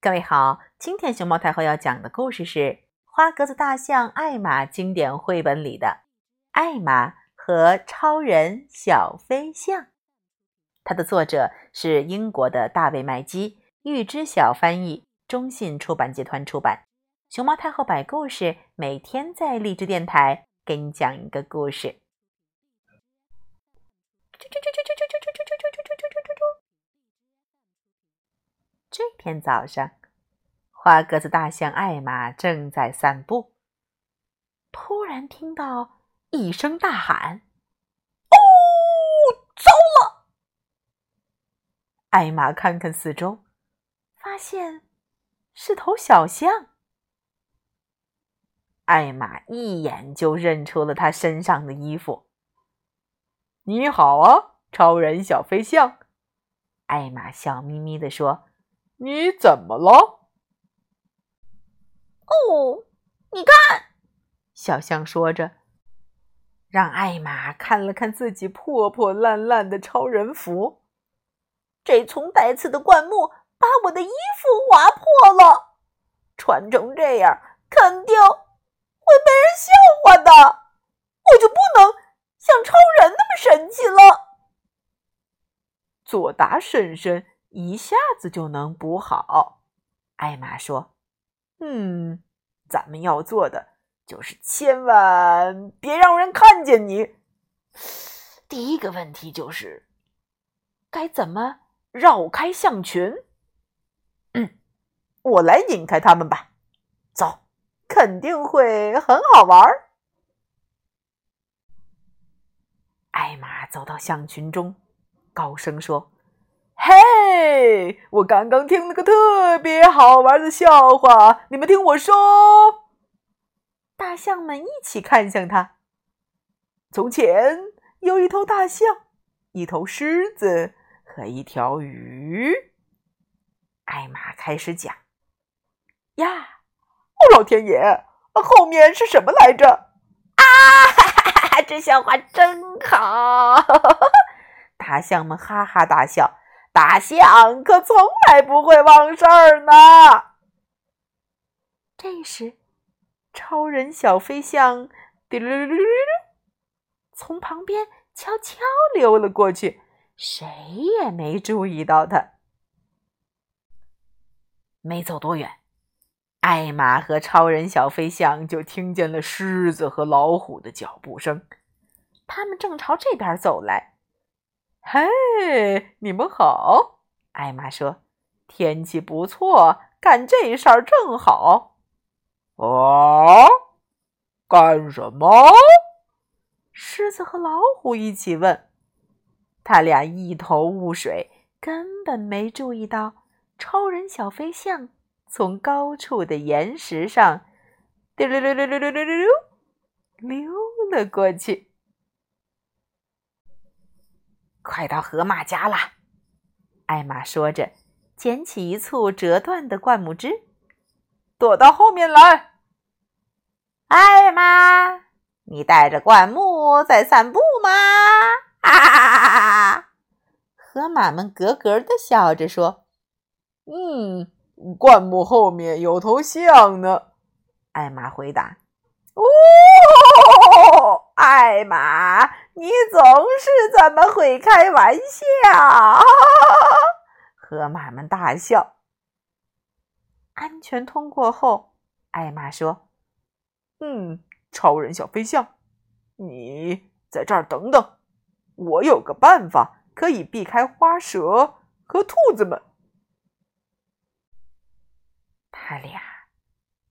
各位好，今天熊猫太后要讲的故事是《花格子大象艾玛》经典绘本里的《艾玛和超人小飞象》。它的作者是英国的大卫·麦基，玉知晓翻译，中信出版集团出版。熊猫太后摆故事，每天在励志电台给你讲一个故事。这这天早上，花格子大象艾玛正在散步，突然听到一声大喊：“哦，糟了！”艾玛看看四周，发现是头小象。艾玛一眼就认出了他身上的衣服。“你好啊，超人小飞象！”艾玛笑眯眯地说。你怎么了？哦，你看，小象说着，让艾玛看了看自己破破烂烂的超人服。这丛带刺的灌木把我的衣服划破了，穿成这样肯定会被人笑话的。我就不能像超人那么神气了。左达婶婶。一下子就能补好，艾玛说：“嗯，咱们要做的就是千万别让人看见你。第一个问题就是该怎么绕开象群。嗯，我来引开他们吧。走，肯定会很好玩。”艾玛走到象群中，高声说。嘿，我刚刚听了个特别好玩的笑话，你们听我说。大象们一起看向他。从前有一头大象，一头狮子和一条鱼。艾玛开始讲：“呀，哦，老天爷，后面是什么来着？啊，哈哈哈这笑话真好！” 大象们哈哈大笑。大象可从来不会忘事儿呢。这时，超人小飞象滴溜溜溜溜从旁边悄悄溜了过去，谁也没注意到他。没走多远，艾玛和超人小飞象就听见了狮子和老虎的脚步声，他们正朝这边走来。嘿，你们好！艾玛说：“天气不错，干这事儿正好。”啊，干什么？狮子和老虎一起问。他俩一头雾水，根本没注意到超人小飞象从高处的岩石上溜溜溜溜溜溜溜溜溜了过去。快到河马家了，艾玛说着，捡起一簇折断的灌木枝，躲到后面来。艾玛，你带着灌木在散步吗？啊！河马们咯咯的笑着说：“嗯，灌木后面有头象呢。”艾玛回答。哦，艾玛，你总是这么会开玩笑！河马们大笑。安全通过后，艾玛说：“嗯，超人小飞象，你在这儿等等，我有个办法可以避开花蛇和兔子们。”他俩。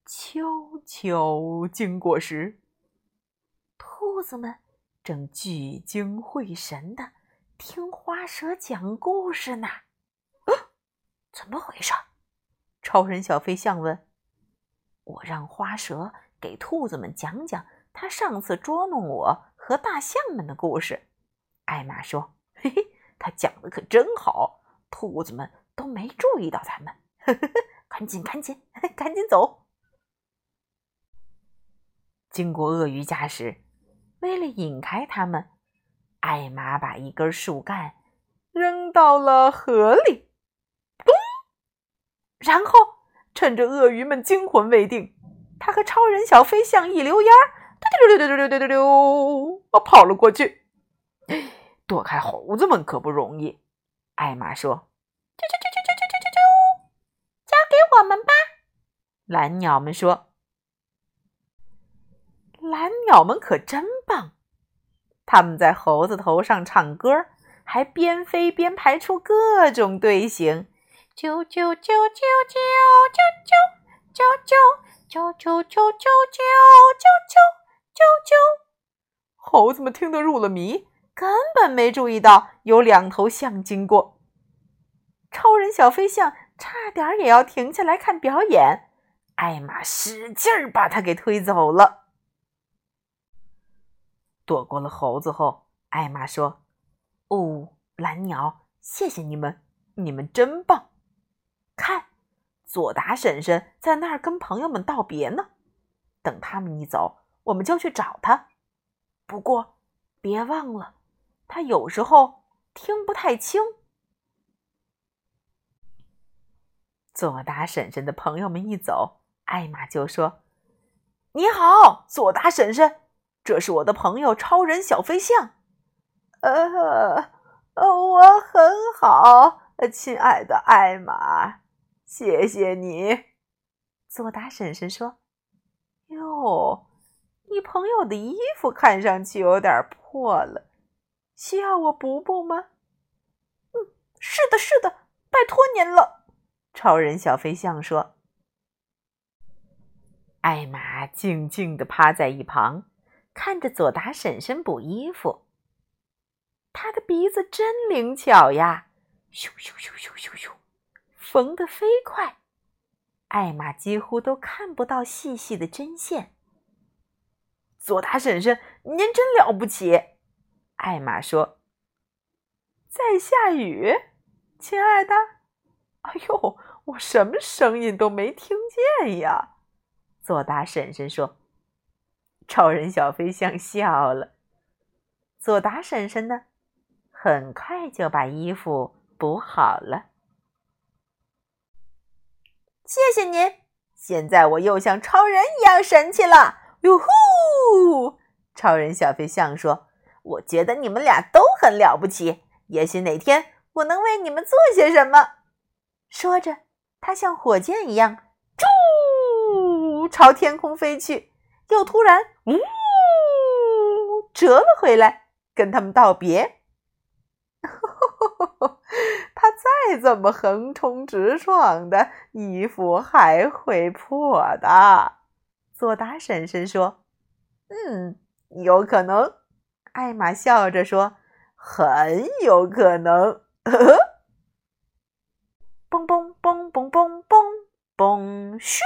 悄悄经过时，兔子们正聚精会神的听花蛇讲故事呢。怎么回事？超人小飞象问。我让花蛇给兔子们讲讲他上次捉弄我和大象们的故事。艾玛说：“嘿嘿，他讲的可真好，兔子们都没注意到咱们。赶紧，赶紧，赶紧走。”经过鳄鱼家时，为了引开他们，艾玛把一根树干扔到了河里，咚！然后趁着鳄鱼们惊魂未定，他和超人小飞象一溜烟儿，溜溜溜溜溜溜溜，我跑了过去。躲开猴子们可不容易，艾玛说：“啾啾啾啾啾啾啾啾，交给我们吧。”蓝鸟们说：“蓝鸟们可真棒，他们在猴子头上唱歌。”还边飞边排出各种队形，啾啾啾啾啾啾啾啾啾啾啾啾啾啾啾啾。猴子们听得入了迷，根本没注意到有两头象经过。超人小飞象差点也要停下来看表演，艾玛使劲儿把他给推走了。躲过了猴子后，艾玛说。哦，蓝鸟，谢谢你们，你们真棒！看，佐达婶婶在那儿跟朋友们道别呢。等他们一走，我们就去找他。不过，别忘了，他有时候听不太清。佐达婶婶的朋友们一走，艾玛就说：“你好，佐达婶婶，这是我的朋友超人小飞象。”呃，我很好，亲爱的艾玛，谢谢你。佐达婶婶说：“哟，你朋友的衣服看上去有点破了，需要我补补吗？”“嗯，是的，是的，拜托您了。”超人小飞象说。艾玛静静地趴在一旁，看着佐达婶婶补衣服。他的鼻子真灵巧呀！咻咻咻咻咻咻，缝得飞快，艾玛几乎都看不到细细的针线。佐达婶婶，您真了不起！艾玛说：“在下雨，亲爱的。”哎呦，我什么声音都没听见呀！佐达婶婶说。超人小飞象笑了。佐达婶婶呢？很快就把衣服补好了。谢谢您！现在我又像超人一样神气了！哟呼！超人小飞象说：“我觉得你们俩都很了不起，也许哪天我能为你们做些什么。”说着，他像火箭一样，啾，朝天空飞去，又突然呜，折了回来，跟他们道别。他再怎么横冲直撞的，衣服还会破的。佐达婶婶说：“嗯，有可能。”艾玛笑着说：“很有可能。”呵呵。嘣嘣嘣嘣嘣嘣嘣，咻！